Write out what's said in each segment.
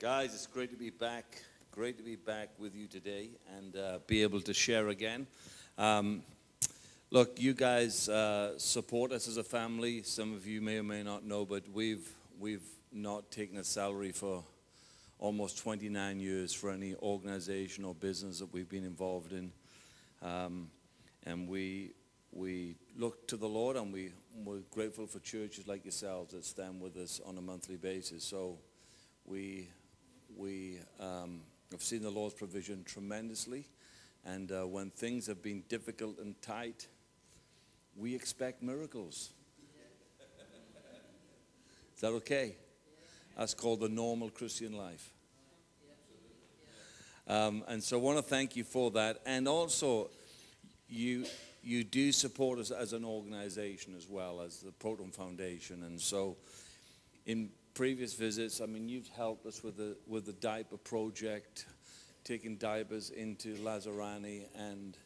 Guys, it's great to be back. Great to be back with you today and uh, be able to share again. Um, look, you guys uh, support us as a family. Some of you may or may not know, but we've we've not taken a salary for almost 29 years for any organization or business that we've been involved in, um, and we we look to the Lord and we we're grateful for churches like yourselves that stand with us on a monthly basis. So we we um, have seen the Lord's provision tremendously. And uh, when things have been difficult and tight, we expect miracles. Is that okay? That's called the normal Christian life. Um, and so I want to thank you for that. And also, you, you do support us as an organization as well as the Proton Foundation. And so, in previous visits, I mean, you've helped us with the, with the diaper project, taking diapers into Lazarani, and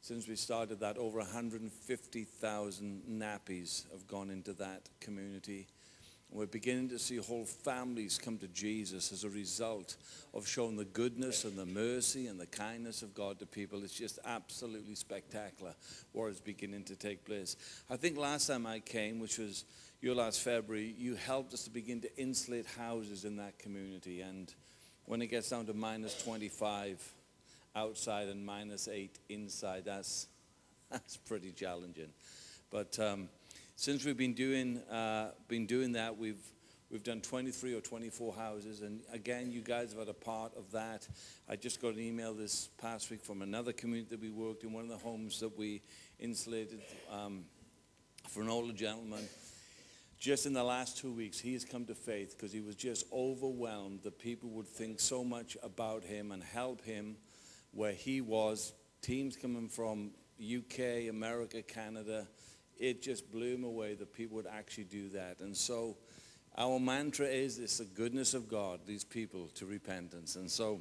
since we started that, over 150,000 nappies have gone into that community. We're beginning to see whole families come to Jesus as a result of showing the goodness and the mercy and the kindness of God to people. It's just absolutely spectacular what is beginning to take place. I think last time I came, which was your last February, you helped us to begin to insulate houses in that community. And when it gets down to minus 25 outside and minus 8 inside, that's, that's pretty challenging. But um, since we've been doing, uh, been doing that, we've, we've done 23 or 24 houses. And again, you guys have had a part of that. I just got an email this past week from another community that we worked in, one of the homes that we insulated um, for an older gentleman just in the last two weeks, he has come to faith because he was just overwhelmed that people would think so much about him and help him where he was. Teams coming from UK, America, Canada. It just blew him away that people would actually do that. And so our mantra is it's the goodness of God, these people to repentance. And so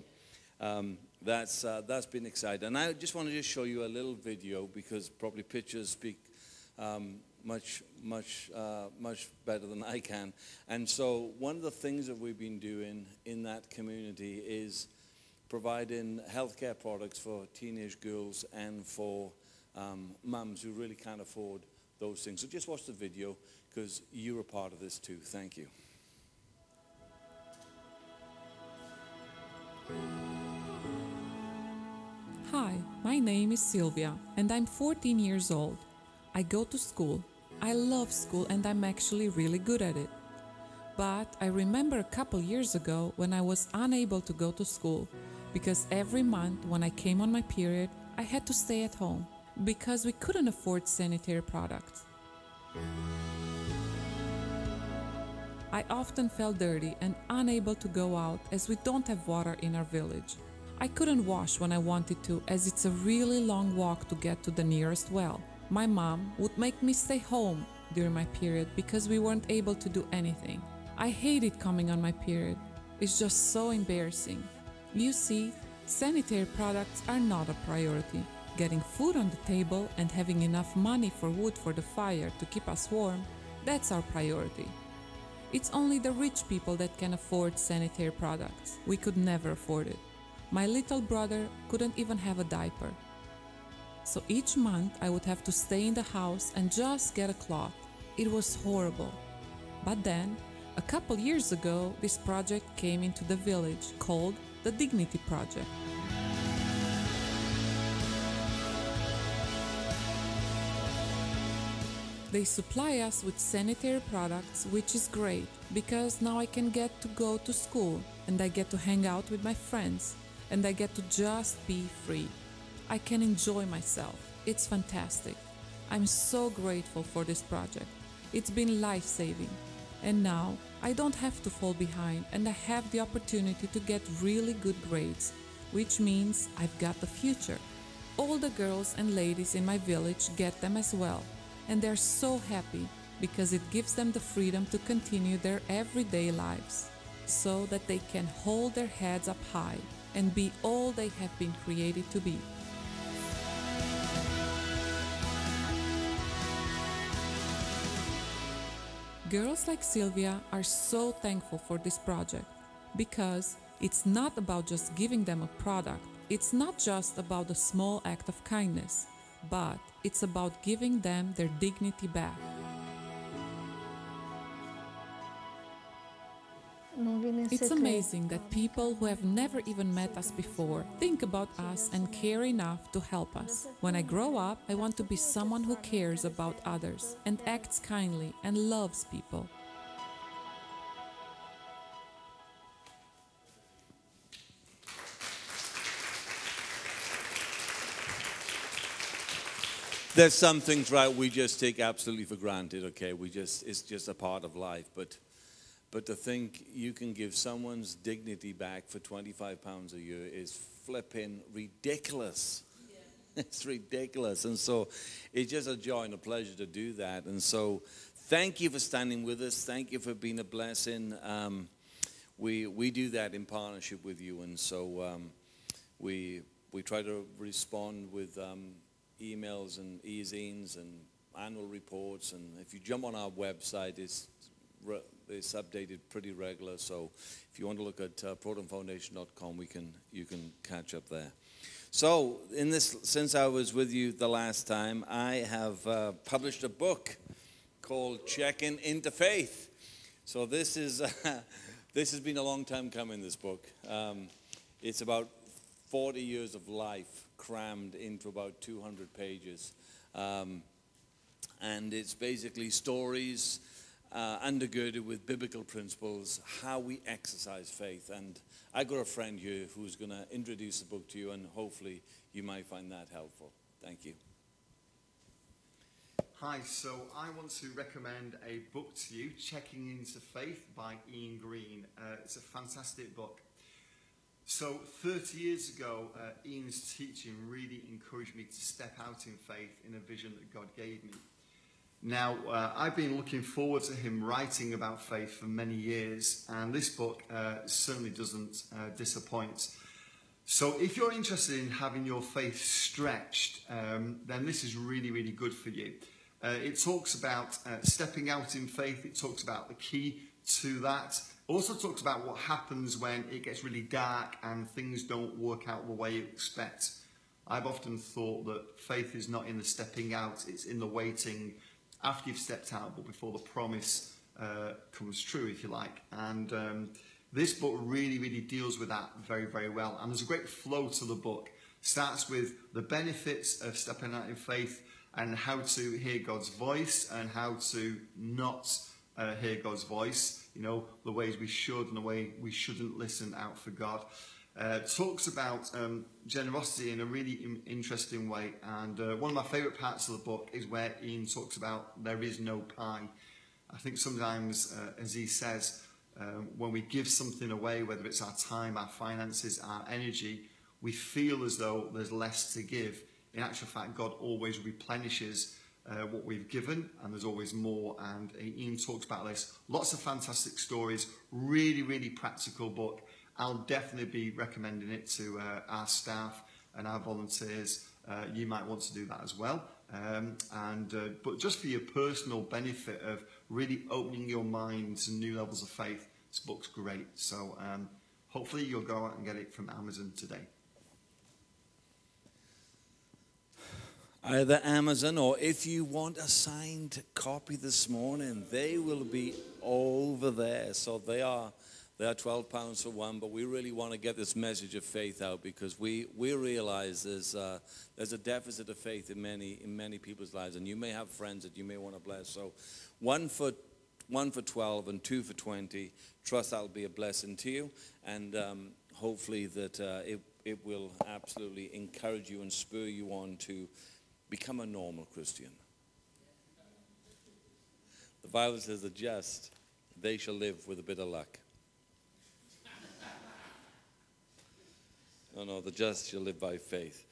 um, that's, uh, that's been exciting. And I just want to just show you a little video because probably pictures speak um, much, much, uh, much better than I can. And so, one of the things that we've been doing in that community is providing healthcare products for teenage girls and for um, mums who really can't afford those things. So, just watch the video because you're a part of this too. Thank you. Hi, my name is Sylvia, and I'm 14 years old. I go to school I love school and I'm actually really good at it. But I remember a couple years ago when I was unable to go to school because every month when I came on my period, I had to stay at home because we couldn't afford sanitary products. I often felt dirty and unable to go out as we don't have water in our village. I couldn't wash when I wanted to as it's a really long walk to get to the nearest well my mom would make me stay home during my period because we weren't able to do anything. I hated coming on my period. It's just so embarrassing. You see, sanitary products are not a priority. Getting food on the table and having enough money for wood for the fire to keep us warm, that's our priority. It's only the rich people that can afford sanitary products. We could never afford it. My little brother couldn't even have a diaper. So each month I would have to stay in the house and just get a cloth. It was horrible. But then, a couple years ago, this project came into the village called the Dignity Project. They supply us with sanitary products, which is great because now I can get to go to school and I get to hang out with my friends and I get to just be free. I can enjoy myself. It's fantastic. I'm so grateful for this project. It's been life saving. And now I don't have to fall behind and I have the opportunity to get really good grades, which means I've got the future. All the girls and ladies in my village get them as well, and they're so happy because it gives them the freedom to continue their everyday lives so that they can hold their heads up high and be all they have been created to be. Girls like Sylvia are so thankful for this project Because it's not about just giving them a product, it's not just about a small act of kindness, but it's about giving them their dignity back. It's amazing that people who have never even met us before think about us and care enough to help us. When I grow up, I want to be someone who cares about others and acts kindly and loves people. There's some things, right, we just take absolutely for granted, okay? We just, it's just a part of life. But, but to think you can give someone's dignity back for 25 pounds a year is flipping ridiculous. It's ridiculous. And so it's just a joy and a pleasure to do that. And so thank you for standing with us. Thank you for being a blessing. Um, we, we do that in partnership with you. And so um, we, we try to respond with um, emails and e-zines and annual reports. And if you jump on our website, it's, re- it's updated pretty regular. So if you want to look at uh, protonfoundation.com, we can, you can catch up there. So, in this, since I was with you the last time, I have uh, published a book called Checking into Faith. So this is uh, this has been a long time coming. This book, um, it's about 40 years of life crammed into about 200 pages, um, and it's basically stories uh, undergirded with biblical principles, how we exercise faith. And I got a friend here who's going to introduce the book to you, and hopefully you might find that helpful. Thank you. Hi, so I want to recommend a book to you, Checking Into Faith by Ian Green. Uh, it's a fantastic book. So, 30 years ago, uh, Ian's teaching really encouraged me to step out in faith in a vision that God gave me. Now, uh, I've been looking forward to him writing about faith for many years, and this book uh, certainly doesn't uh, disappoint. So, if you're interested in having your faith stretched, um, then this is really, really good for you. Uh, it talks about uh, stepping out in faith, it talks about the key to that. Also talks about what happens when it gets really dark and things don't work out the way you expect. I've often thought that faith is not in the stepping out, it's in the waiting after you've stepped out, but before the promise uh, comes true, if you like. And um, this book really, really deals with that very, very well. And there's a great flow to the book. Starts with the benefits of stepping out in faith and how to hear God's voice and how to not uh, hear God's voice. You know, the ways we should and the way we shouldn't listen out for God. Uh, talks about um, generosity in a really in- interesting way. And uh, one of my favourite parts of the book is where Ian talks about there is no pie. I think sometimes, uh, as he says, um, when we give something away, whether it's our time, our finances, our energy, we feel as though there's less to give. In actual fact, God always replenishes uh, what we've given, and there's always more. And Ian talks about this. Lots of fantastic stories. Really, really practical book. I'll definitely be recommending it to uh, our staff and our volunteers. Uh, you might want to do that as well. Um, and uh, but just for your personal benefit of really opening your mind to new levels of faith, this book's great. So um, hopefully you'll go out and get it from Amazon today. Either Amazon or if you want a signed copy this morning, they will be over there. So they are they are 12 pounds for one, but we really want to get this message of faith out because we, we realize there's, uh, there's a deficit of faith in many, in many people's lives. And you may have friends that you may want to bless. So one for, one for 12 and two for 20. Trust that'll be a blessing to you. And um, hopefully that uh, it, it will absolutely encourage you and spur you on to become a normal Christian. The Bible says the just, they shall live with a bit of luck. No, no, the just shall live by faith.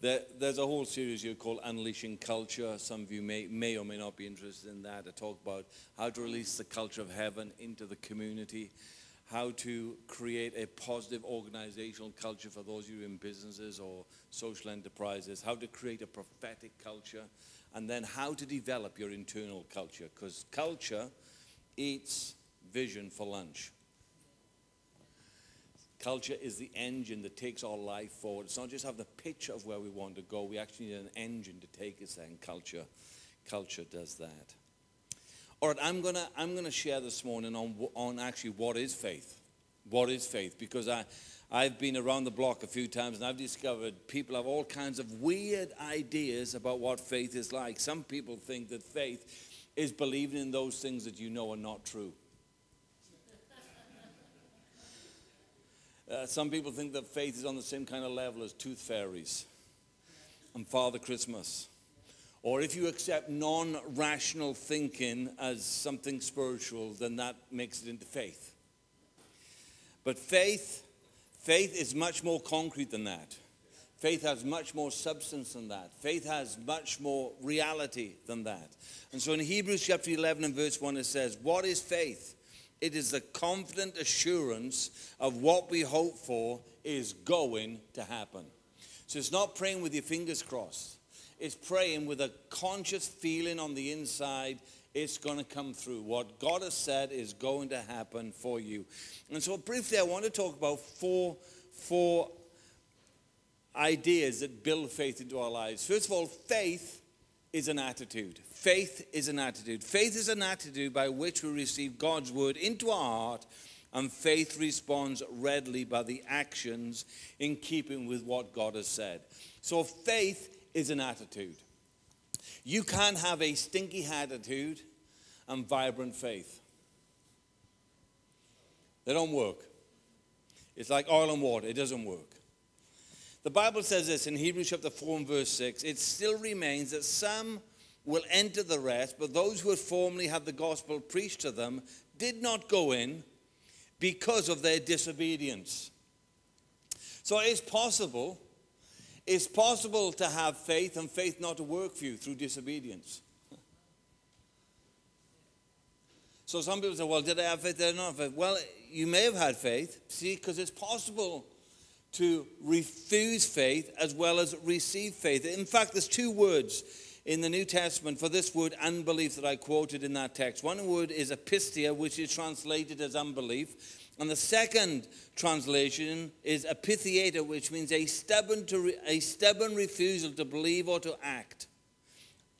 There, there's a whole series here called Unleashing Culture. Some of you may, may or may not be interested in that. I talk about how to release the culture of heaven into the community, how to create a positive organizational culture for those of you in businesses or social enterprises, how to create a prophetic culture, and then how to develop your internal culture. Because culture eats vision for lunch. Culture is the engine that takes our life forward. It's not just having a picture of where we want to go. We actually need an engine to take us there, and culture, culture does that. All right, I'm gonna I'm gonna share this morning on on actually what is faith, what is faith, because I I've been around the block a few times and I've discovered people have all kinds of weird ideas about what faith is like. Some people think that faith is believing in those things that you know are not true. Uh, some people think that faith is on the same kind of level as tooth fairies and Father Christmas. Or if you accept non rational thinking as something spiritual, then that makes it into faith. But faith, faith is much more concrete than that. Faith has much more substance than that. Faith has much more reality than that. And so in Hebrews chapter 11 and verse 1, it says, What is faith? It is the confident assurance of what we hope for is going to happen. So it's not praying with your fingers crossed. It's praying with a conscious feeling on the inside it's going to come through. What God has said is going to happen for you. And so briefly I want to talk about four four ideas that build faith into our lives. First of all, faith is an attitude. Faith is an attitude. Faith is an attitude by which we receive God's word into our heart, and faith responds readily by the actions in keeping with what God has said. So, faith is an attitude. You can't have a stinky attitude and vibrant faith, they don't work. It's like oil and water, it doesn't work. The Bible says this in Hebrews chapter 4 and verse 6 it still remains that some will enter the rest, but those who had formerly had the gospel preached to them did not go in because of their disobedience. So it's possible, it's possible to have faith and faith not to work for you through disobedience. So some people say, well, did I have faith? Did I not have faith? Well, you may have had faith, see, because it's possible to refuse faith as well as receive faith. In fact, there's two words in the New Testament for this word unbelief that I quoted in that text. One word is apistia, which is translated as unbelief. And the second translation is apeitheia, which means a stubborn, re- a stubborn refusal to believe or to act.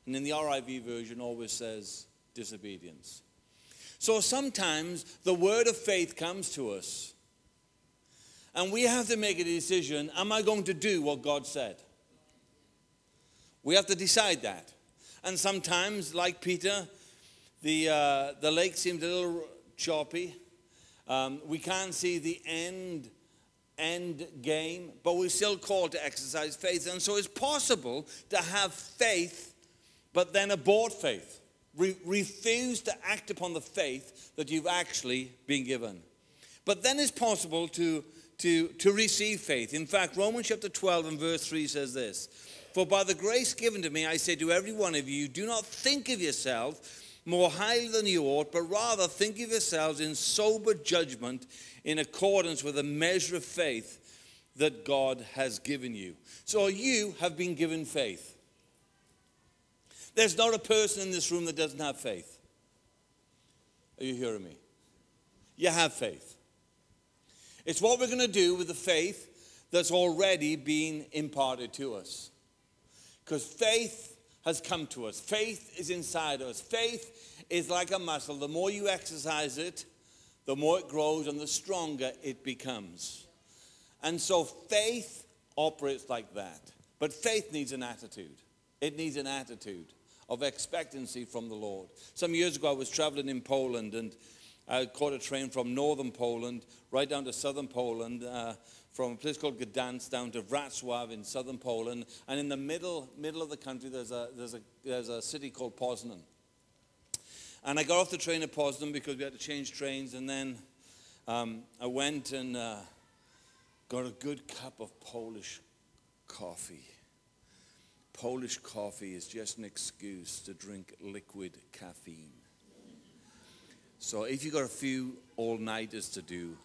And in the RIV version, always says disobedience. So sometimes the word of faith comes to us and we have to make a decision am I going to do what God said? We have to decide that. And sometimes, like Peter, the, uh, the lake seems a little choppy. Um, we can't see the end end game, but we're still called to exercise faith. And so it's possible to have faith, but then abort faith. Re- refuse to act upon the faith that you've actually been given. But then it's possible to to, to receive faith. In fact, Romans chapter 12 and verse 3 says this For by the grace given to me, I say to every one of you, do not think of yourself more highly than you ought, but rather think of yourselves in sober judgment in accordance with the measure of faith that God has given you. So you have been given faith. There's not a person in this room that doesn't have faith. Are you hearing me? You have faith. It's what we're going to do with the faith that's already been imparted to us. Because faith has come to us, faith is inside us. Faith is like a muscle. The more you exercise it, the more it grows and the stronger it becomes. And so faith operates like that. But faith needs an attitude. It needs an attitude of expectancy from the Lord. Some years ago, I was traveling in Poland and I caught a train from northern Poland right down to southern Poland, uh, from a place called Gdansk down to Wrocław in southern Poland. And in the middle, middle of the country, there's a, there's, a, there's a city called Poznan. And I got off the train at Poznan because we had to change trains. And then um, I went and uh, got a good cup of Polish coffee. Polish coffee is just an excuse to drink liquid caffeine. So if you've got a few all-nighters to do,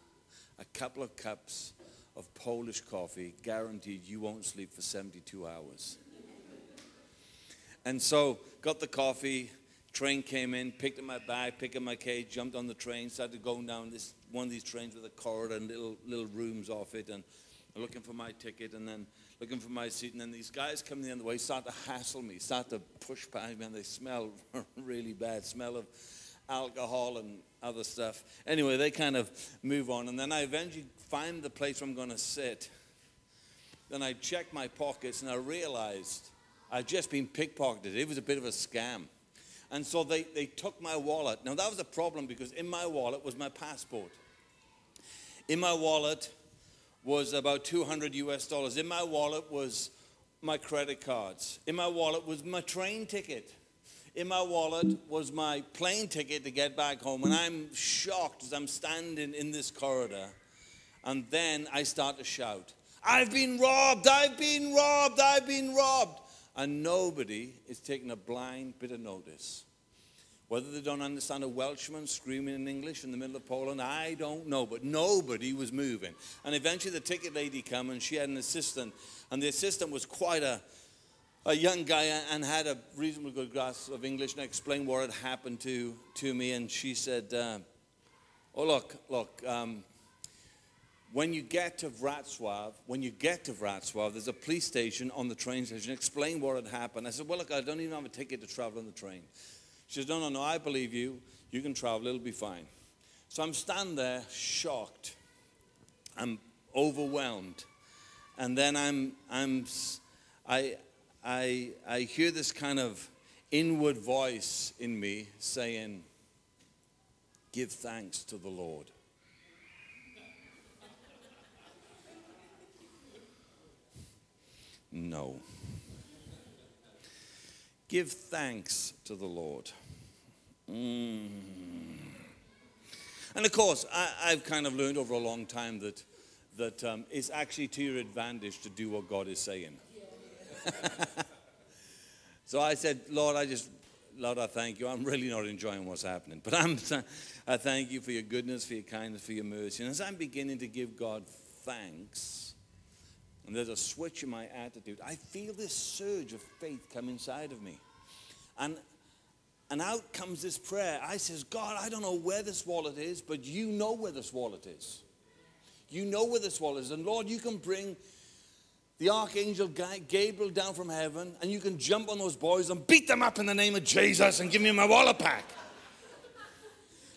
a couple of cups of Polish coffee, guaranteed you won't sleep for 72 hours. And so got the coffee, train came in, picked up my bag, picked up my cage, jumped on the train, started going down this one of these trains with a corridor and little little rooms off it, and looking for my ticket, and then looking for my seat, and then these guys come the other way, start to hassle me, start to push past me, and they smell really bad, smell of alcohol and other stuff. Anyway, they kind of move on, and then I eventually find the place where I'm going to sit. Then I check my pockets, and I realized I'd just been pickpocketed. It was a bit of a scam. And so they, they took my wallet. Now, that was a problem because in my wallet was my passport. In my wallet was about 200 US dollars. In my wallet was my credit cards. In my wallet was my train ticket. In my wallet was my plane ticket to get back home. And I'm shocked as I'm standing in this corridor. And then I start to shout, I've been robbed, I've been robbed, I've been robbed. And nobody is taking a blind bit of notice. Whether they don't understand a Welshman screaming in English in the middle of Poland, I don't know. But nobody was moving. And eventually the ticket lady came and she had an assistant. And the assistant was quite a, a young guy and had a reasonably good grasp of English and I explained what had happened to, to me. And she said, uh, oh, look, look, um, when you get to Wrocław, when you get to Wrocław, there's a police station on the train station. Explain what had happened. I said, well, look, I don't even have a ticket to travel on the train. She says, No, no, no, I believe you. You can travel, it'll be fine. So I'm standing there shocked. I'm overwhelmed. And then I'm, I'm, I, I, I hear this kind of inward voice in me saying, Give thanks to the Lord. No. Give thanks to the Lord. Mm. And of course, I, have kind of learned over a long time that, that um, it's actually to your advantage to do what God is saying. so I said, Lord, I just, Lord, I thank you. I'm really not enjoying what's happening. But I'm, I thank you for your goodness, for your kindness, for your mercy. And as I'm beginning to give God thanks, and there's a switch in my attitude, I feel this surge of faith come inside of me. And and out comes this prayer. I says, God, I don't know where this wallet is, but you know where this wallet is. You know where this wallet is. And Lord, you can bring the archangel Gabriel down from heaven and you can jump on those boys and beat them up in the name of Jesus and give me my wallet back.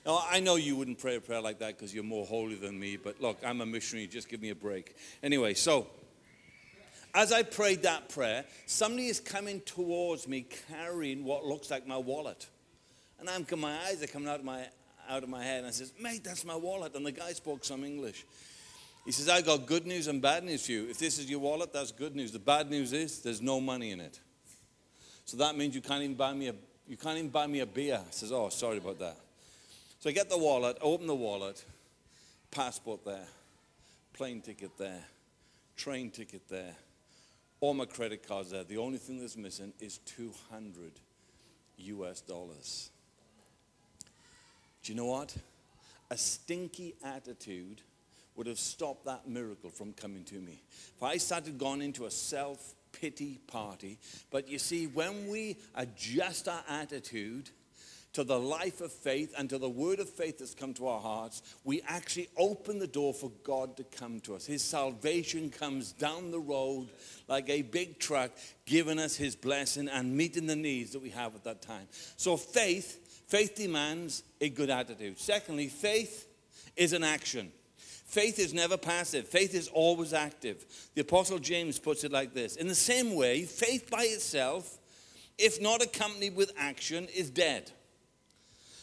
now, I know you wouldn't pray a prayer like that because you're more holy than me, but look, I'm a missionary. Just give me a break. Anyway, so as I prayed that prayer, somebody is coming towards me carrying what looks like my wallet. And I'm, my eyes are coming out of my, out of my head. And I says, mate, that's my wallet. And the guy spoke some English. He says, I got good news and bad news for you. If this is your wallet, that's good news. The bad news is there's no money in it. So that means you can't even buy me a, you can't even buy me a beer. I says, oh, sorry about that. So I get the wallet, open the wallet, passport there, plane ticket there, train ticket there all my credit cards there. The only thing that's missing is 200 US dollars. Do you know what? A stinky attitude would have stopped that miracle from coming to me. If I started going into a self pity party, but you see, when we adjust our attitude, to the life of faith and to the word of faith that's come to our hearts, we actually open the door for God to come to us. His salvation comes down the road like a big truck, giving us his blessing and meeting the needs that we have at that time. So faith, faith demands a good attitude. Secondly, faith is an action. Faith is never passive. Faith is always active. The Apostle James puts it like this In the same way, faith by itself, if not accompanied with action, is dead.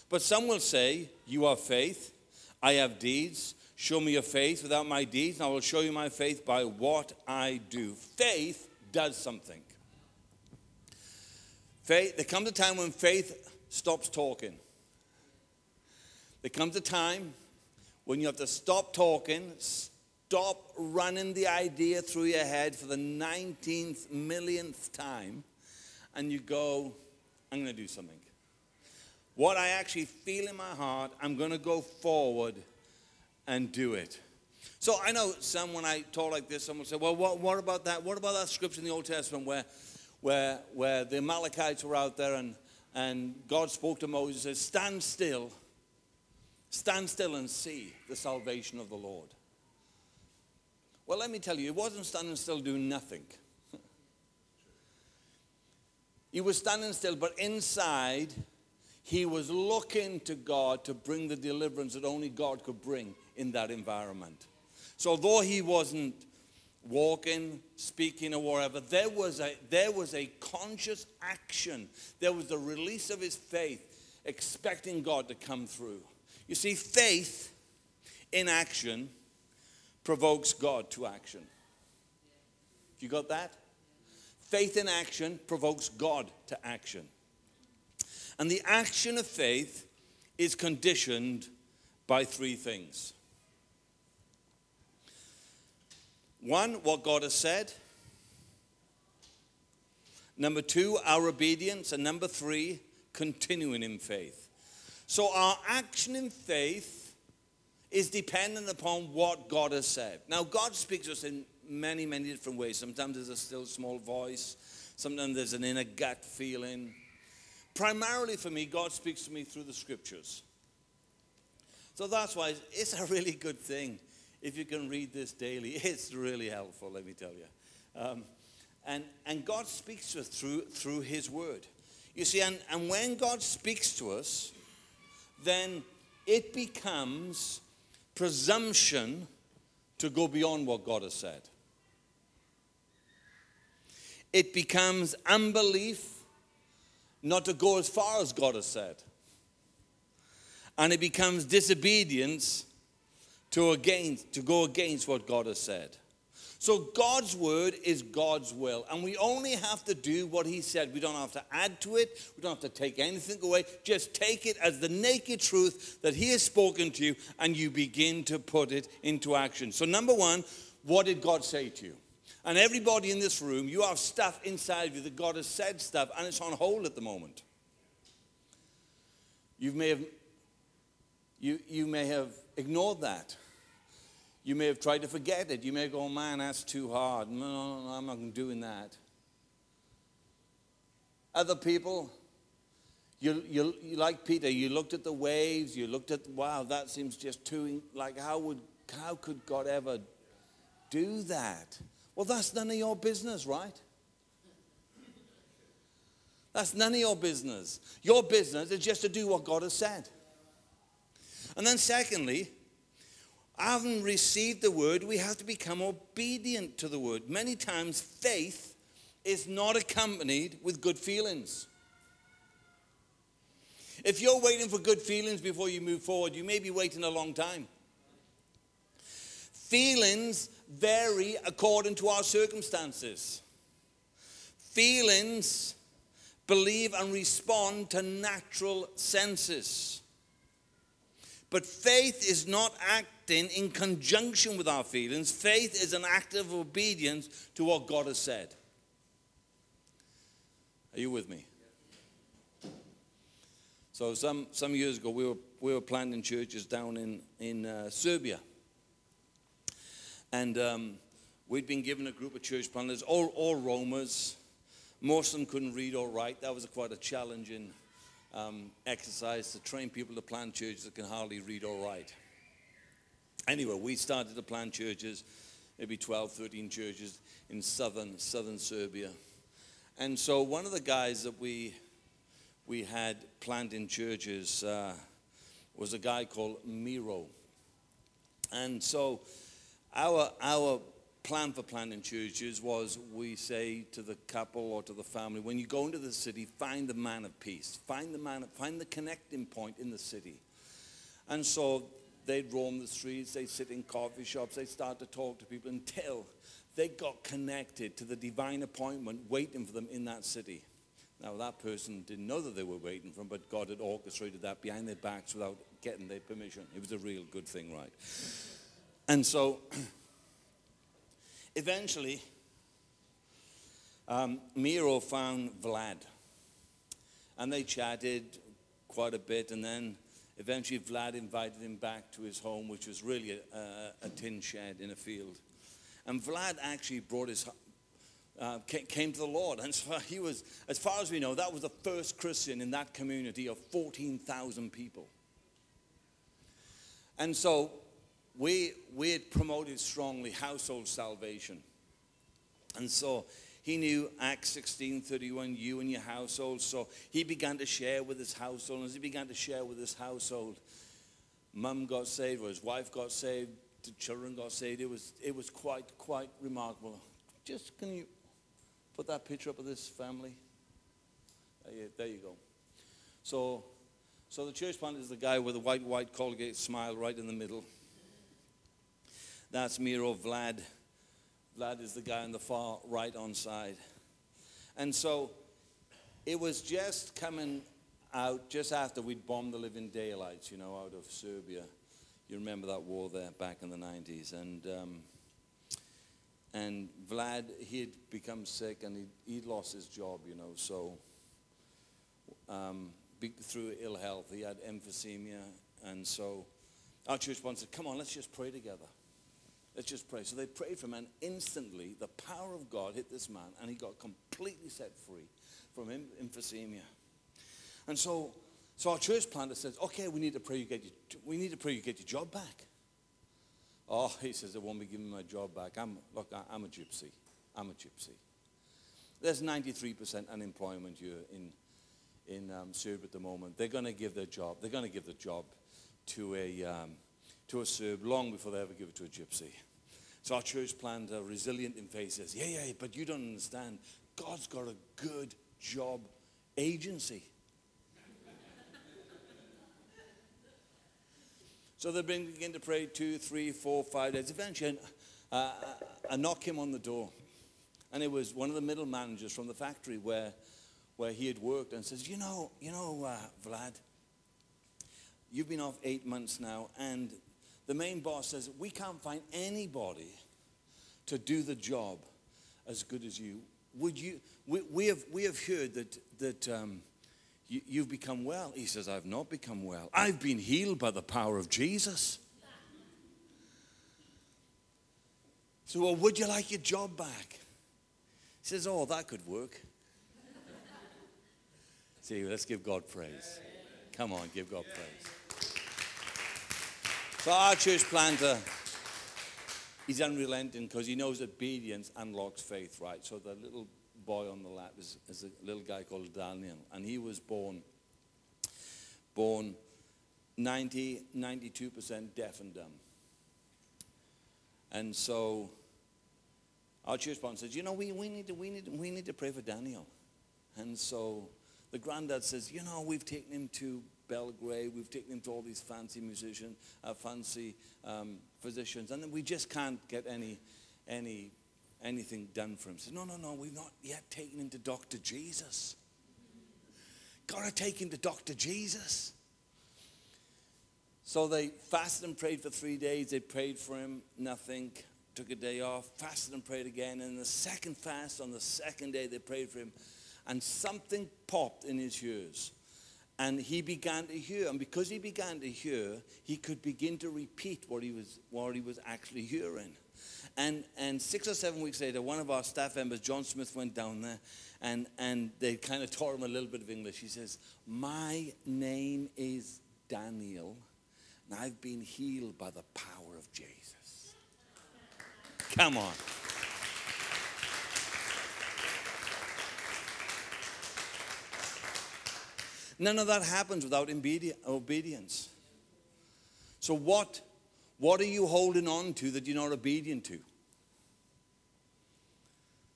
But some will say, You have faith, I have deeds. Show me your faith without my deeds, and I will show you my faith by what I do. Faith does something. Faith, there comes a time when faith stops talking. There comes a time when you have to stop talking, stop running the idea through your head for the 19th millionth time, and you go, I'm going to do something what I actually feel in my heart, I'm going to go forward and do it. So I know some, when I talk like this, someone say, well, what, what about that? What about that scripture in the Old Testament where, where, where the Amalekites were out there and, and God spoke to Moses and says, stand still, Stand still and see the salvation of the Lord. Well, let me tell you, he wasn't standing still doing nothing. he was standing still, but inside, he was looking to God to bring the deliverance that only God could bring in that environment. So, though he wasn't walking, speaking, or whatever, there was a, there was a conscious action. There was a release of his faith, expecting God to come through. You see, faith in action provokes God to action. You got that? Faith in action provokes God to action. And the action of faith is conditioned by three things. One, what God has said. Number two, our obedience. And number three, continuing in faith. So our action in faith is dependent upon what God has said. Now, God speaks to us in many, many different ways. Sometimes there's a still small voice, sometimes there's an inner gut feeling. Primarily for me, God speaks to me through the scriptures. So that's why it's a really good thing if you can read this daily. It's really helpful, let me tell you. Um, and, and God speaks to us through, through His Word. You see, and, and when God speaks to us, then it becomes presumption to go beyond what God has said. It becomes unbelief not to go as far as God has said. And it becomes disobedience to, against, to go against what God has said. So God's word is God's will, and we only have to do what He said. We don't have to add to it, we don't have to take anything away. Just take it as the naked truth that He has spoken to you, and you begin to put it into action. So, number one, what did God say to you? And everybody in this room, you have stuff inside of you that God has said stuff, and it's on hold at the moment. You may have, you, you may have ignored that. You may have tried to forget it. You may go, oh, man, that's too hard. No, no, no, I'm not doing that. Other people, you, you, you, like Peter, you looked at the waves, you looked at, wow, that seems just too, like, how, would, how could God ever do that? Well, that's none of your business, right? That's none of your business. Your business is just to do what God has said. And then, secondly, having received the word, we have to become obedient to the word. Many times, faith is not accompanied with good feelings. If you're waiting for good feelings before you move forward, you may be waiting a long time. Feelings vary according to our circumstances. Feelings believe and respond to natural senses. But faith is not acting in conjunction with our feelings. Faith is an act of obedience to what God has said. Are you with me? So some, some years ago, we were, we were planting churches down in, in uh, Serbia. And um, we'd been given a group of church planters, all, all Romas. Most of them couldn't read or write. That was a, quite a challenging um, exercise to train people to plant churches that can hardly read or write. Anyway, we started to plant churches, maybe 12, 13 churches in southern, southern Serbia. And so one of the guys that we, we had planting churches uh, was a guy called Miro. And so our, our plan for planting churches was we say to the couple or to the family, when you go into the city, find the man of peace. Find the man, find the connecting point in the city. And so they'd roam the streets, they'd sit in coffee shops, they'd start to talk to people until they got connected to the divine appointment waiting for them in that city. Now, that person didn't know that they were waiting for them, but God had orchestrated that behind their backs without getting their permission. It was a real good thing, right? And so Eventually, um, Miro found Vlad. And they chatted quite a bit. And then eventually, Vlad invited him back to his home, which was really a, a tin shed in a field. And Vlad actually brought his, uh, came to the Lord. And so he was, as far as we know, that was the first Christian in that community of 14,000 people. And so we, we had promoted strongly household salvation. And so he knew Acts 16 31, you and your household. So he began to share with his household. And as he began to share with his household, mum got saved, or his wife got saved, the children got saved. It was, it was quite, quite remarkable. Just can you put that picture up of this family? Uh, there you, there you go. So, so the church plant is the guy with the white, white Colgate smile right in the middle. That's Miro Vlad. Vlad is the guy on the far right on side. And so it was just coming out just after we'd bombed the living daylights, you know, out of Serbia. You remember that war there back in the 90s. And, um, and Vlad, he had become sick and he'd, he'd lost his job, you know, so um, through ill health, he had emphysema. And so our church once said, come on, let's just pray together. Let's just pray. So they prayed for him, and instantly the power of God hit this man, and he got completely set free from emphysema. And so, so our church planter says, "Okay, we need to pray you get your, we need to pray you get your job back." Oh, he says, "They won't be giving my job back. I'm look, I'm a gypsy. I'm a gypsy." There's 93% unemployment here in in um, Serbia at the moment. They're going to give their job. They're going to give the job to a um, to a Serb long before they ever give it to a gypsy. So our church planter, resilient in says, Yeah, yeah, but you don't understand. God's got a good job agency. so they begin to pray two, three, four, five days. Eventually, uh, I knock him on the door. And it was one of the middle managers from the factory where, where he had worked and says, You know, you know, uh, Vlad, you've been off eight months now, and the main boss says, We can't find anybody to do the job as good as you. Would you? We, we have, we have heard that, that um, you, you've become well. He says, I've not become well. I've been healed by the power of Jesus. So, well, would you like your job back? He says, Oh, that could work. See, let's give God praise. Come on, give God praise. So our church planter, he's unrelenting because he knows obedience unlocks faith, right? So the little boy on the lap is, is a little guy called Daniel, and he was born, born 90, 92% deaf and dumb. And so our church planter says, you know, we, we, need to, we, need, we need to pray for Daniel. And so the granddad says, you know, we've taken him to Belgrade. We've taken him to all these fancy musicians, uh, fancy um, physicians, and then we just can't get any, any, anything done for him. Says, no, no, no, we've not yet taken him to Dr. Jesus. Got to take him to Dr. Jesus. So they fasted and prayed for three days. They prayed for him, nothing. Took a day off, fasted and prayed again. And the second fast, on the second day, they prayed for him. And something popped in his ears and he began to hear. And because he began to hear, he could begin to repeat what he was, what he was actually hearing. And, and six or seven weeks later, one of our staff members, John Smith, went down there and, and they kind of taught him a little bit of English. He says, My name is Daniel, and I've been healed by the power of Jesus. Come on. None of that happens without obedience. So, what, what are you holding on to that you're not obedient to?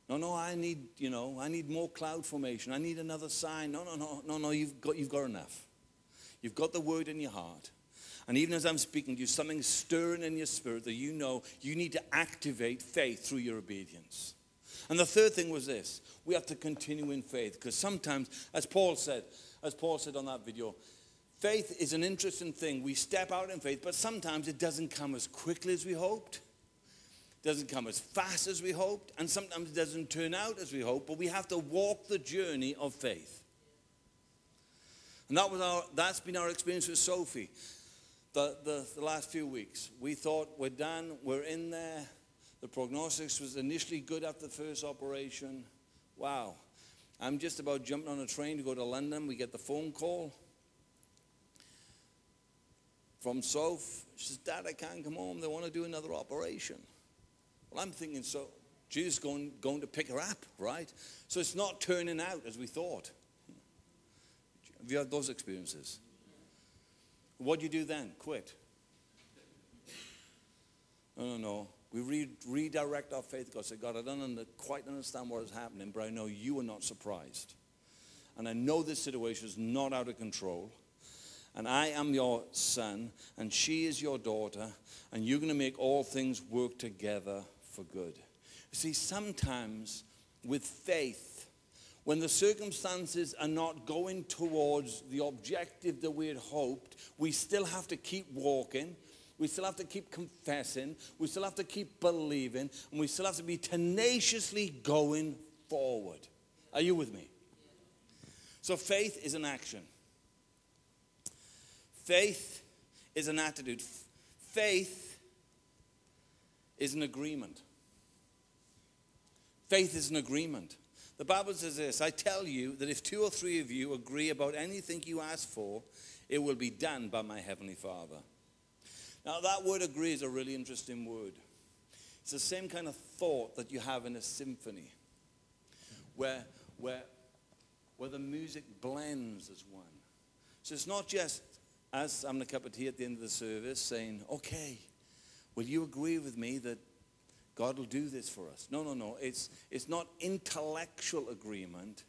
No, no, I need, you know, I need more cloud formation. I need another sign. No, no, no, no, no, you've got, you've got enough. You've got the word in your heart. And even as I'm speaking to you, something stirring in your spirit that you know you need to activate faith through your obedience. And the third thing was this we have to continue in faith because sometimes, as Paul said, as Paul said on that video, faith is an interesting thing. We step out in faith, but sometimes it doesn't come as quickly as we hoped. Doesn't come as fast as we hoped, and sometimes it doesn't turn out as we hoped, but we have to walk the journey of faith. And that was our, that's been our experience with Sophie the, the, the last few weeks. We thought we're done, we're in there. The prognosis was initially good after the first operation. Wow. I'm just about jumping on a train to go to London. We get the phone call. from Soph. She says, Dad, I can't come home. They want to do another operation. Well, I'm thinking, so Jesus going, going to pick her up, right? So it's not turning out as we thought. Have you had those experiences? What do you do then? Quit. No, no, no. We re- redirect our faith. God said, God, I don't under, quite understand what is happening, but I know you are not surprised. And I know this situation is not out of control. And I am your son, and she is your daughter, and you're going to make all things work together for good. You see, sometimes with faith, when the circumstances are not going towards the objective that we had hoped, we still have to keep walking we still have to keep confessing. We still have to keep believing. And we still have to be tenaciously going forward. Are you with me? So faith is an action. Faith is an attitude. Faith is an agreement. Faith is an agreement. The Bible says this I tell you that if two or three of you agree about anything you ask for, it will be done by my heavenly Father. Now, that word agree is a really interesting word. It's the same kind of thought that you have in a symphony, where, where, where the music blends as one. So it's not just us having a cup of tea at the end of the service saying, okay, will you agree with me that God will do this for us? No, no, no. It's, it's not intellectual agreement.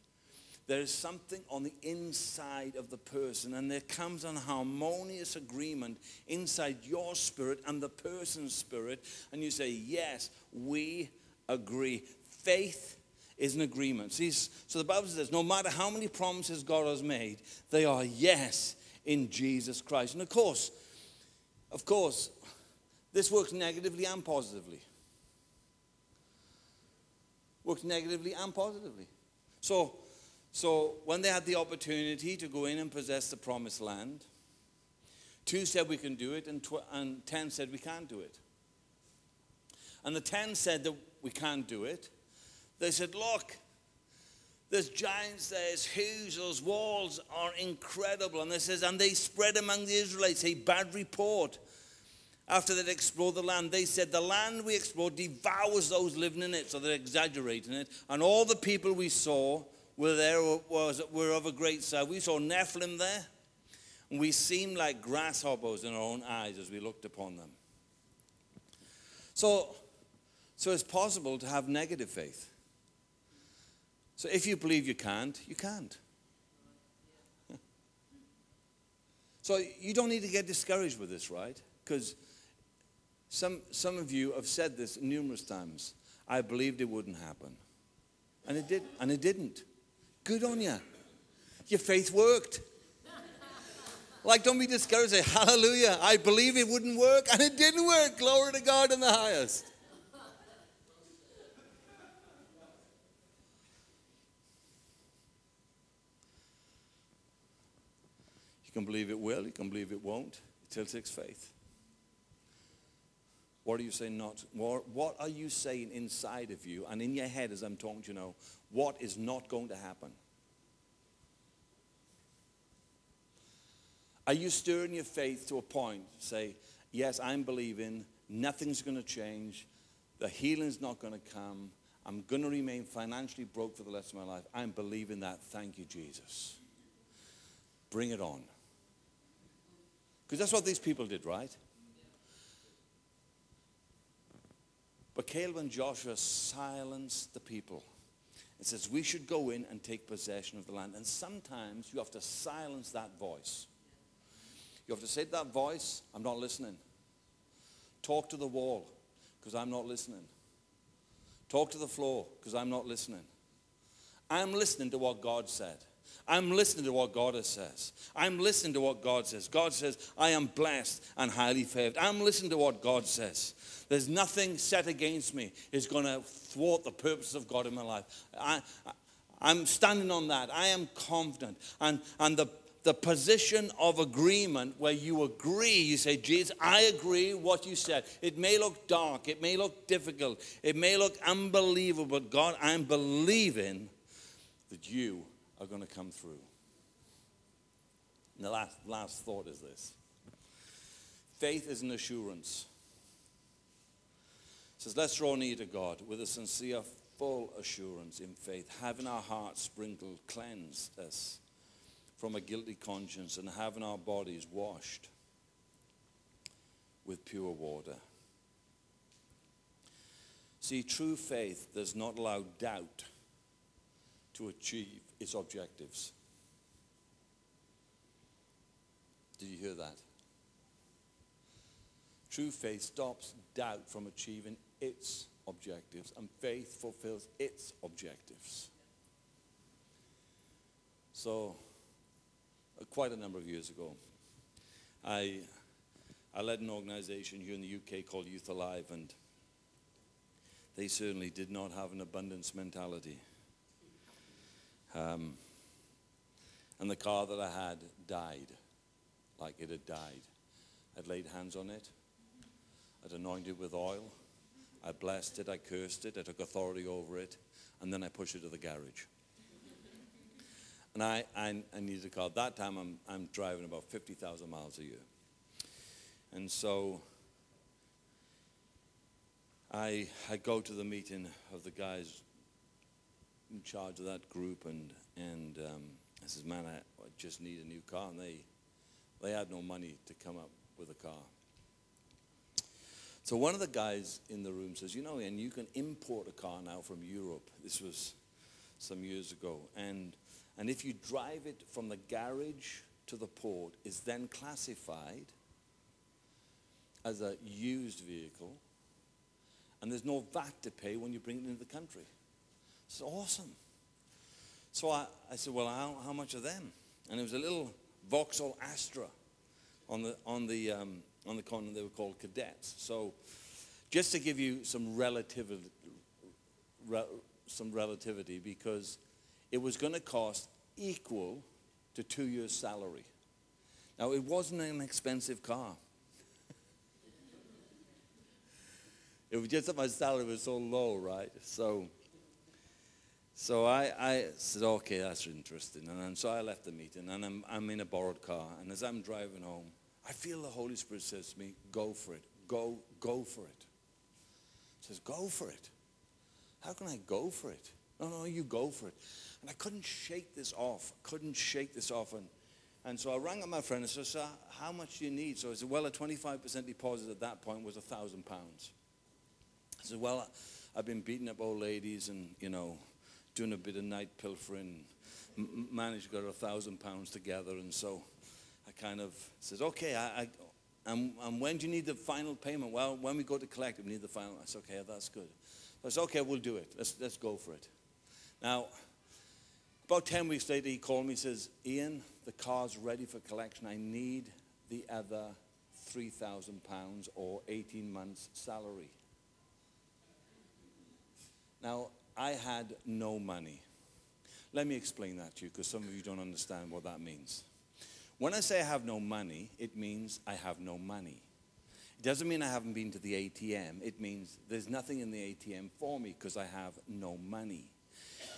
There is something on the inside of the person, and there comes an harmonious agreement inside your spirit and the person's spirit, and you say, Yes, we agree. Faith is an agreement. See, so the Bible says, no matter how many promises God has made, they are yes in Jesus Christ. And of course, of course, this works negatively and positively. Works negatively and positively. So, so when they had the opportunity to go in and possess the promised land, two said we can do it, and, tw- and ten said we can't do it. And the ten said that we can't do it. They said, Look, there's giants there, there's huge, those walls are incredible. And they says, and they spread among the Israelites a bad report. After they'd explored the land, they said, The land we explored devours those living in it. So they're exaggerating it. And all the people we saw were there was were of a great size. We saw Nephilim there, and we seemed like grasshoppers in our own eyes as we looked upon them. So, so it's possible to have negative faith. So if you believe you can't, you can't. So you don't need to get discouraged with this, right? Because some, some of you have said this numerous times. I believed it wouldn't happen. And it did, and it didn't. Good on you. Your faith worked. Like, don't be discouraged. Say, Hallelujah. I believe it wouldn't work, and it didn't work. Glory to God in the highest. You can believe it will, you can believe it won't. It still takes faith. What are you saying not? What are you saying inside of you and in your head as I'm talking to you now? What is not going to happen? Are you stirring your faith to a point? Say, yes, I'm believing. Nothing's going to change. The healing's not going to come. I'm going to remain financially broke for the rest of my life. I'm believing that. Thank you, Jesus. Bring it on. Because that's what these people did, right? But Caleb and Joshua silenced the people. It says, We should go in and take possession of the land. And sometimes you have to silence that voice. You have to say to that voice, I'm not listening. Talk to the wall, because I'm not listening. Talk to the floor, because I'm not listening. I'm listening to what God said. I'm listening to what God says. I'm listening to what God says. God says, I am blessed and highly favored. I'm listening to what God says. There's nothing set against me is going to thwart the purposes of God in my life. I, am standing on that. I am confident. And, and the, the position of agreement where you agree, you say, Jesus, I agree what you said. It may look dark, it may look difficult, it may look unbelievable, but God, I'm believing that you are going to come through. And the last, last thought is this faith is an assurance. It says, let's draw near to God with a sincere, full assurance in faith, having our hearts sprinkled, cleansed us from a guilty conscience, and having our bodies washed with pure water. See, true faith does not allow doubt to achieve its objectives. Did you hear that? True faith stops doubt from achieving its objectives, and faith fulfills its objectives. So, uh, quite a number of years ago, I, I led an organization here in the UK called Youth Alive, and they certainly did not have an abundance mentality. Um, and the car that I had died, like it had died. I'd laid hands on it, I'd anointed it with oil, I blessed it, I cursed it, I took authority over it, and then I pushed it to the garage. And I, I, I needed a car. That time I'm, I'm driving about 50,000 miles a year. And so I, I go to the meeting of the guys in charge of that group, and, and um, I says, man, I, I just need a new car. And they, they had no money to come up with a car. So one of the guys in the room says, you know, and you can import a car now from Europe. This was some years ago. And, and if you drive it from the garage to the port, it's then classified as a used vehicle. And there's no VAT to pay when you bring it into the country. It's awesome. So I, I said, well, how, how much are them? And it was a little Vauxhall Astra on the, on the, um, on the continent. They were called Kadetts. So just to give you some relativity, re, some relativity because it was going to cost equal to two years' salary. Now, it wasn't an expensive car. it was just that my salary was so low, right? So, so I, I said, okay, that's interesting. And, so I left the meeting, and I'm, I'm in a borrowed car. And as I'm driving home, I feel the Holy Spirit says to me, go for it. Go, go for it. He says, go for it. How can I go for it? No, no, you go for it. And I couldn't shake this off. Couldn't shake this off. And, and so I rang up my friend and said, sir, how much do you need? So I said, well, a 25% deposit at that point was a thousand pounds. I said, well, I've been beating up old ladies and, you know, doing a bit of night pilfering, managed to get a thousand pounds together. And so I kind of says, okay, I, I and, and, when do you need the final payment? Well, when we go to collect we need the final. I said, okay, that's good. I said, okay, we'll do it. Let's, let's go for it. Now, about 10 weeks later, he called me and says, Ian, the car's ready for collection. I need the other £3,000 or 18 months' salary. Now, I had no money. Let me explain that to you because some of you don't understand what that means. When I say I have no money, it means I have no money. It doesn't mean I haven't been to the ATM. It means there's nothing in the ATM for me because I have no money.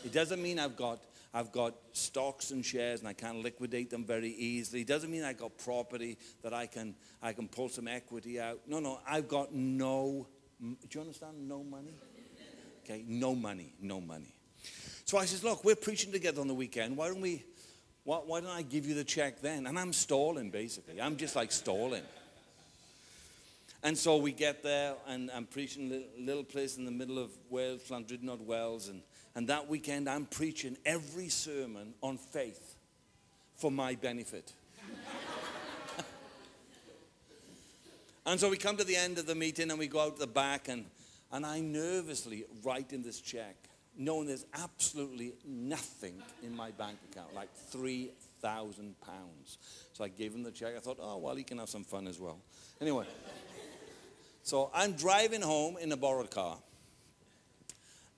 It doesn't mean I've got, I've got stocks and shares and I can't liquidate them very easily. It doesn't mean I've got property that I can, I can pull some equity out. No, no, I've got no, do you understand? No money? Okay, no money, no money. So I says, look, we're preaching together on the weekend. Why don't we, why, why don't I give you the check then? And I'm stalling, basically. I'm just like stalling. And so we get there, and I'm preaching a little place in the middle of Wales, Llandrindod Wells. And, and that weekend, I'm preaching every sermon on faith for my benefit. and so we come to the end of the meeting, and we go out the back, and, and I nervously write in this check knowing there's absolutely nothing in my bank account, like three thousand pounds. So I gave him the check. I thought, oh well, he can have some fun as well. Anyway, so I'm driving home in a borrowed car,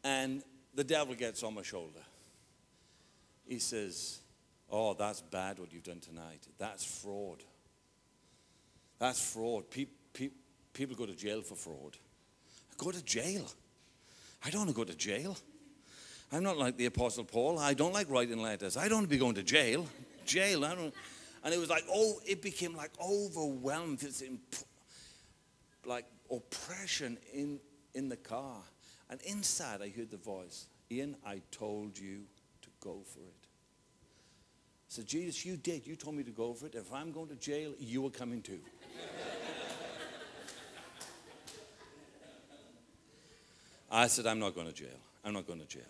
and the devil gets on my shoulder. He says, "Oh, that's bad what you've done tonight. That's fraud. That's fraud. Pe- pe- people go to jail for fraud. Go to jail. I don't want to go to jail." I'm not like the Apostle Paul. I don't like writing letters. I don't want to be going to jail. Jail. I don't. And it was like, oh, it became like overwhelmed. It's like oppression in, in the car. And inside I heard the voice, Ian, I told you to go for it. Said, Jesus, you did. You told me to go for it. If I'm going to jail, you are coming too. I said, I'm not going to jail. I'm not going to jail.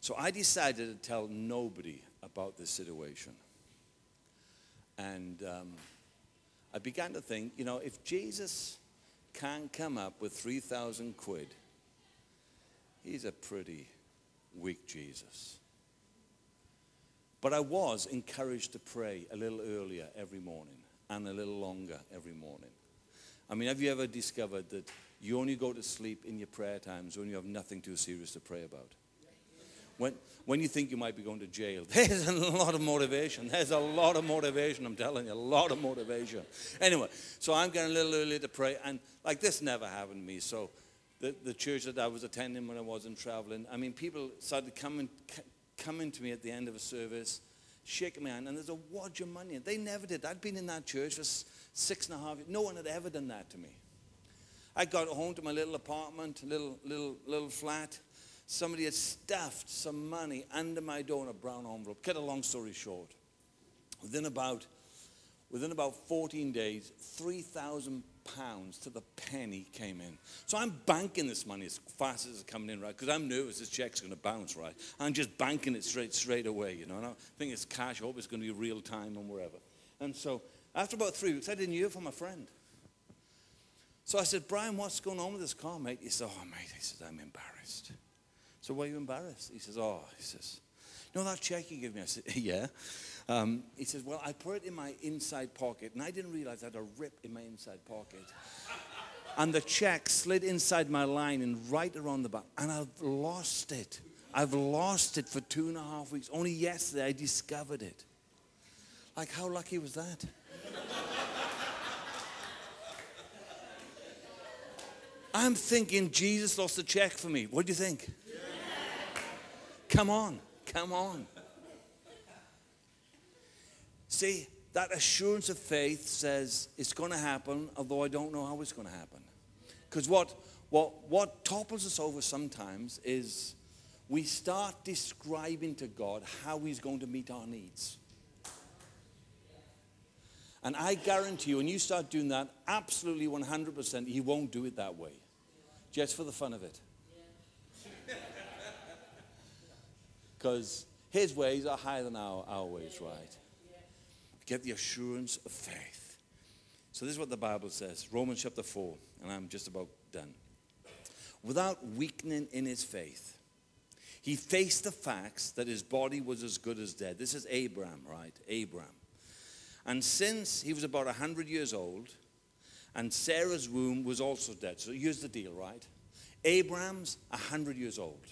So I decided to tell nobody about this situation. And um, I began to think, you know, if Jesus can't come up with 3,000 quid, he's a pretty weak Jesus. But I was encouraged to pray a little earlier every morning and a little longer every morning. I mean, have you ever discovered that you only go to sleep in your prayer times when you have nothing too serious to pray about? When, when you think you might be going to jail, there's a lot of motivation. There's a lot of motivation, I'm telling you, a lot of motivation. Anyway, so I'm getting a little early to pray, and like this never happened to me. So the, the church that I was attending when I wasn't traveling, I mean, people started coming, coming to me at the end of a service, shaking my hand, and there's a wad of money. They never did. I'd been in that church for six and a half years. No one had ever done that to me. I got home to my little apartment, little, little, little flat. Somebody had stuffed some money under my door in a brown envelope. Cut a long story short. Within about, within about 14 days, 3,000 pounds to the penny came in. So I'm banking this money as fast as it's coming in, right? Because I'm nervous this check's going to bounce, right? I'm just banking it straight straight away, you know. And I think it's cash. I hope it's going to be real time and wherever. And so after about three weeks, I didn't hear from a friend. So I said, Brian, what's going on with this car, mate? He said, oh, mate, he says, I'm embarrassed. So why are you embarrassed? He says, oh, he says, no, that check you gave me. I said, yeah. Um, he says, well, I put it in my inside pocket, and I didn't realize I had a rip in my inside pocket. and the check slid inside my line and right around the back, and I've lost it. I've lost it for two and a half weeks. Only yesterday I discovered it. Like, how lucky was that? I'm thinking Jesus lost the check for me. What do you think? Yeah. Come on, come on. See, that assurance of faith says it's going to happen, although I don't know how it's going to happen. Because what, what, what topples us over sometimes is we start describing to God how He's going to meet our needs. And I guarantee you, when you start doing that, absolutely 100%, He won't do it that way just for the fun of it. Because his ways are higher than our, our ways, right? Get the assurance of faith. So, this is what the Bible says Romans chapter 4, and I'm just about done. Without weakening in his faith, he faced the facts that his body was as good as dead. This is Abraham, right? Abraham. And since he was about 100 years old, and Sarah's womb was also dead. So here's the deal, right? Abraham's 100 years old.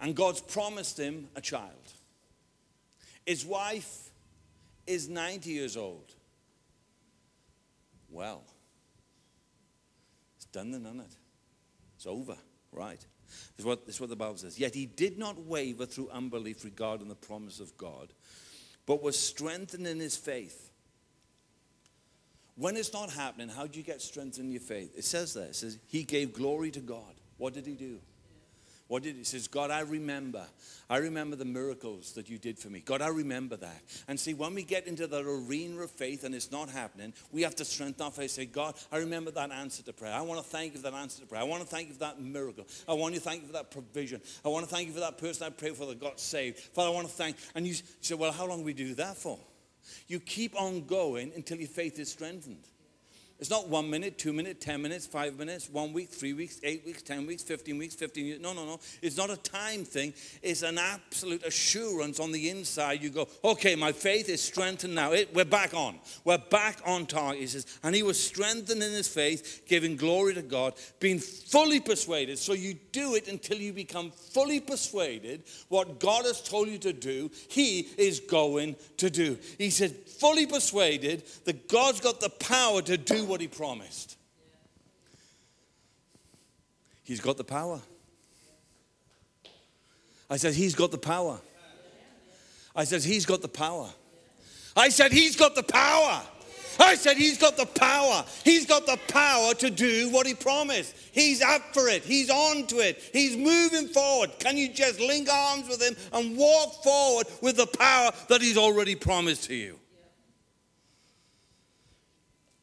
And God's promised him a child. His wife is 90 years old. Well, it's done and done it. It's over, right? This is, what, this is what the Bible says. Yet he did not waver through unbelief regarding the promise of God, but was strengthened in his faith when it's not happening, how do you get strength in your faith? It says there, it says, He gave glory to God. What did He do? What did he says, God, I remember. I remember the miracles that you did for me. God, I remember that. And see, when we get into the arena of faith and it's not happening, we have to strengthen our faith. Say, God, I remember that answer to prayer. I want to thank you for that answer to prayer. I want to thank you for that miracle. I want to thank you for that provision. I want to thank you for that person I prayed for that got saved. Father, I want to thank. And you say, well, how long we do that for? You keep on going until your faith is strengthened. It's not one minute, two minutes, 10 minutes, five minutes, one week, three weeks, eight weeks, 10 weeks, 15 weeks, 15 years. No, no, no. It's not a time thing. It's an absolute assurance on the inside. You go, okay, my faith is strengthened now. It, we're back on. We're back on target. He says, and he was strengthened in his faith, giving glory to God, being fully persuaded. So you do it until you become fully persuaded what God has told you to do, he is going to do. He said, fully persuaded that God's got the power to do what he promised. He's got the power. I said, He's got the power. I said, He's got the power. I said, He's got the power. I said, He's got the power. He's got the power to do what He promised. He's up for it. He's on to it. He's moving forward. Can you just link arms with Him and walk forward with the power that He's already promised to you?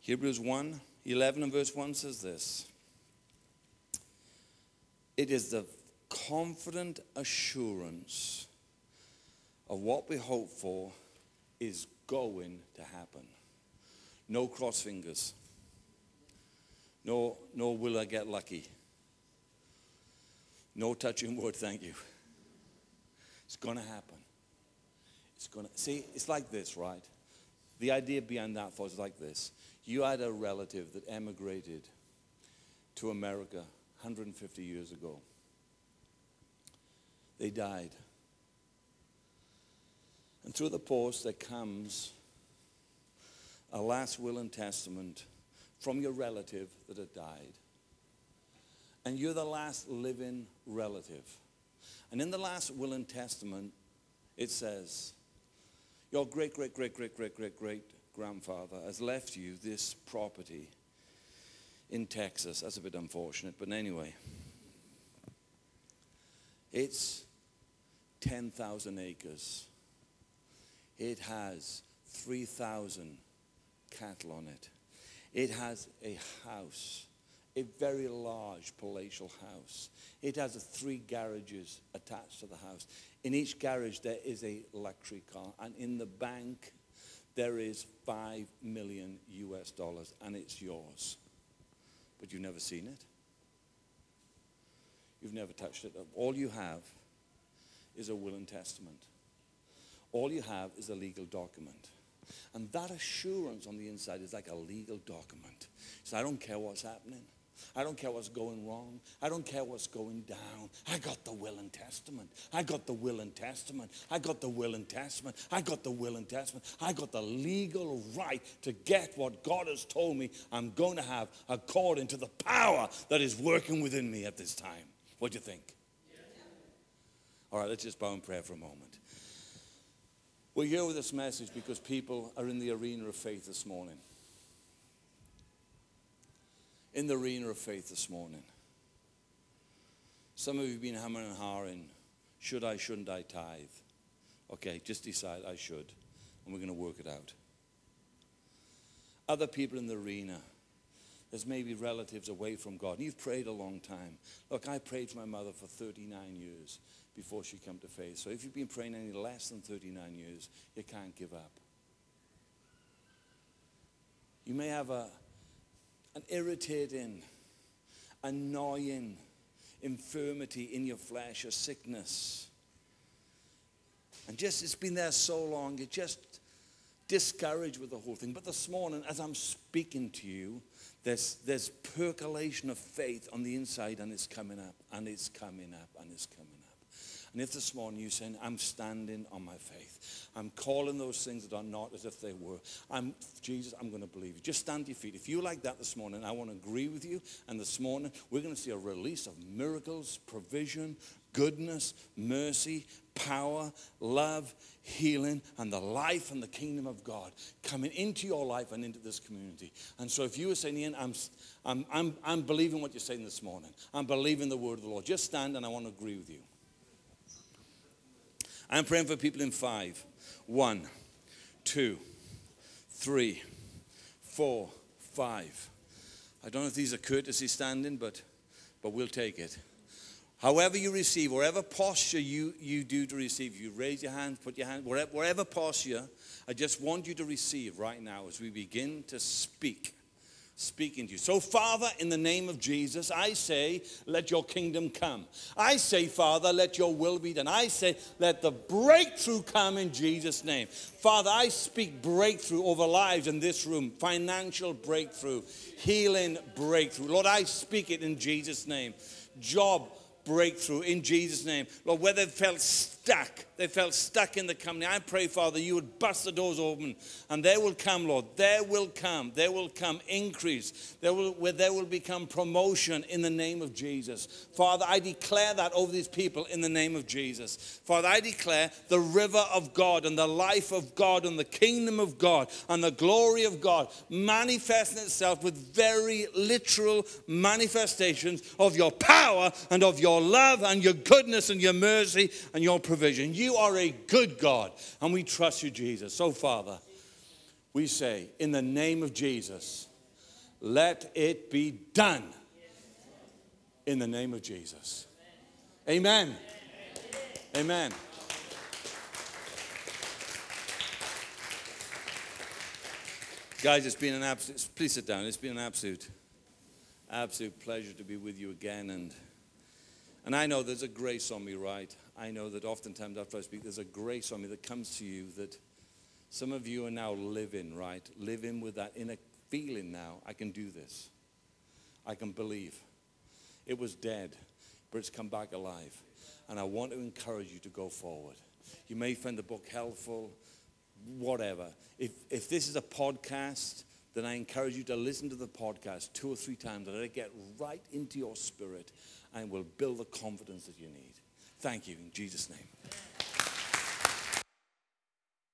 Hebrews 1 11 and verse 1 says this It is the confident assurance of what we hope for is going to happen. No cross fingers. No, no will I get lucky. No touching wood, thank you. It's going to happen. It's going to see, it's like this, right? The idea behind that was like this. You had a relative that emigrated to America 150 years ago. They died. And through the post, there comes a last will and testament from your relative that had died. And you're the last living relative. And in the last will and testament, it says, Your great, great, great, great, great, great, great grandfather has left you this property in Texas. That's a bit unfortunate, but anyway. It's 10,000 acres. It has 3,000 cattle on it. It has a house, a very large palatial house. It has three garages attached to the house. In each garage, there is a luxury car, and in the bank, there is five million US dollars, and it's yours. But you've never seen it. You've never touched it. All you have is a will and testament. All you have is a legal document. And that assurance on the inside is like a legal document. So I don't care what's happening. I don't care what's going wrong. I don't care what's going down. I got the will and testament. I got the will and testament. I got the will and testament. I got the will and testament. I got the legal right to get what God has told me I'm going to have according to the power that is working within me at this time. What do you think? All right, let's just bow in prayer for a moment. We're here with this message because people are in the arena of faith this morning. In the arena of faith this morning. Some of you have been hammering and hawing. Should I, shouldn't I tithe? Okay, just decide I should. And we're going to work it out. Other people in the arena, there's maybe relatives away from God. And you've prayed a long time. Look, I prayed for my mother for 39 years before she came to faith. So if you've been praying any less than 39 years, you can't give up. You may have a, an irritating, annoying infirmity in your flesh, a sickness. And just it's been there so long, you're just discouraged with the whole thing. But this morning, as I'm speaking to you, there's, there's percolation of faith on the inside, and it's coming up, and it's coming up, and it's coming up. And if this morning you're saying, I'm standing on my faith, I'm calling those things that are not as if they were, I'm, Jesus, I'm going to believe you. Just stand to your feet. If you like that this morning, I want to agree with you. And this morning, we're going to see a release of miracles, provision, goodness, mercy, power, love, healing, and the life and the kingdom of God coming into your life and into this community. And so if you were saying, Ian, I'm, I'm, I'm, I'm believing what you're saying this morning, I'm believing the word of the Lord, just stand and I want to agree with you. I'm praying for people in five. One, two, three, four, five. I don't know if these are courtesy standing, but, but we'll take it. However you receive, whatever posture you, you do to receive, you raise your hand, put your hand, wherever, wherever posture, I just want you to receive right now as we begin to speak speaking to you. So, Father, in the name of Jesus, I say, let your kingdom come. I say, Father, let your will be done. I say, let the breakthrough come in Jesus' name. Father, I speak breakthrough over lives in this room, financial breakthrough, healing breakthrough. Lord, I speak it in Jesus' name. Job breakthrough in Jesus' name. Lord, whether it felt stuck. They felt stuck in the company. I pray, Father, you would bust the doors open and there will come, Lord. There will come. There will come increase. There will, where there will become promotion in the name of Jesus. Father, I declare that over these people in the name of Jesus. Father, I declare the river of God and the life of God and the kingdom of God and the glory of God manifesting itself with very literal manifestations of your power and of your love and your goodness and your mercy and your provision. You are a good God, and we trust you, Jesus. So, Father, we say, in the name of Jesus, let it be done. In the name of Jesus. Amen. Amen. Guys, it's been an absolute, please sit down. It's been an absolute, absolute pleasure to be with you again. And, and I know there's a grace on me, right? I know that oftentimes after I speak, there's a grace on me that comes to you that some of you are now living, right? Living with that inner feeling now. I can do this. I can believe. It was dead, but it's come back alive. And I want to encourage you to go forward. You may find the book helpful whatever. If, if this is a podcast, then I encourage you to listen to the podcast two or three times and let it get right into your spirit and will build the confidence that you need. Thank you in Jesus' name.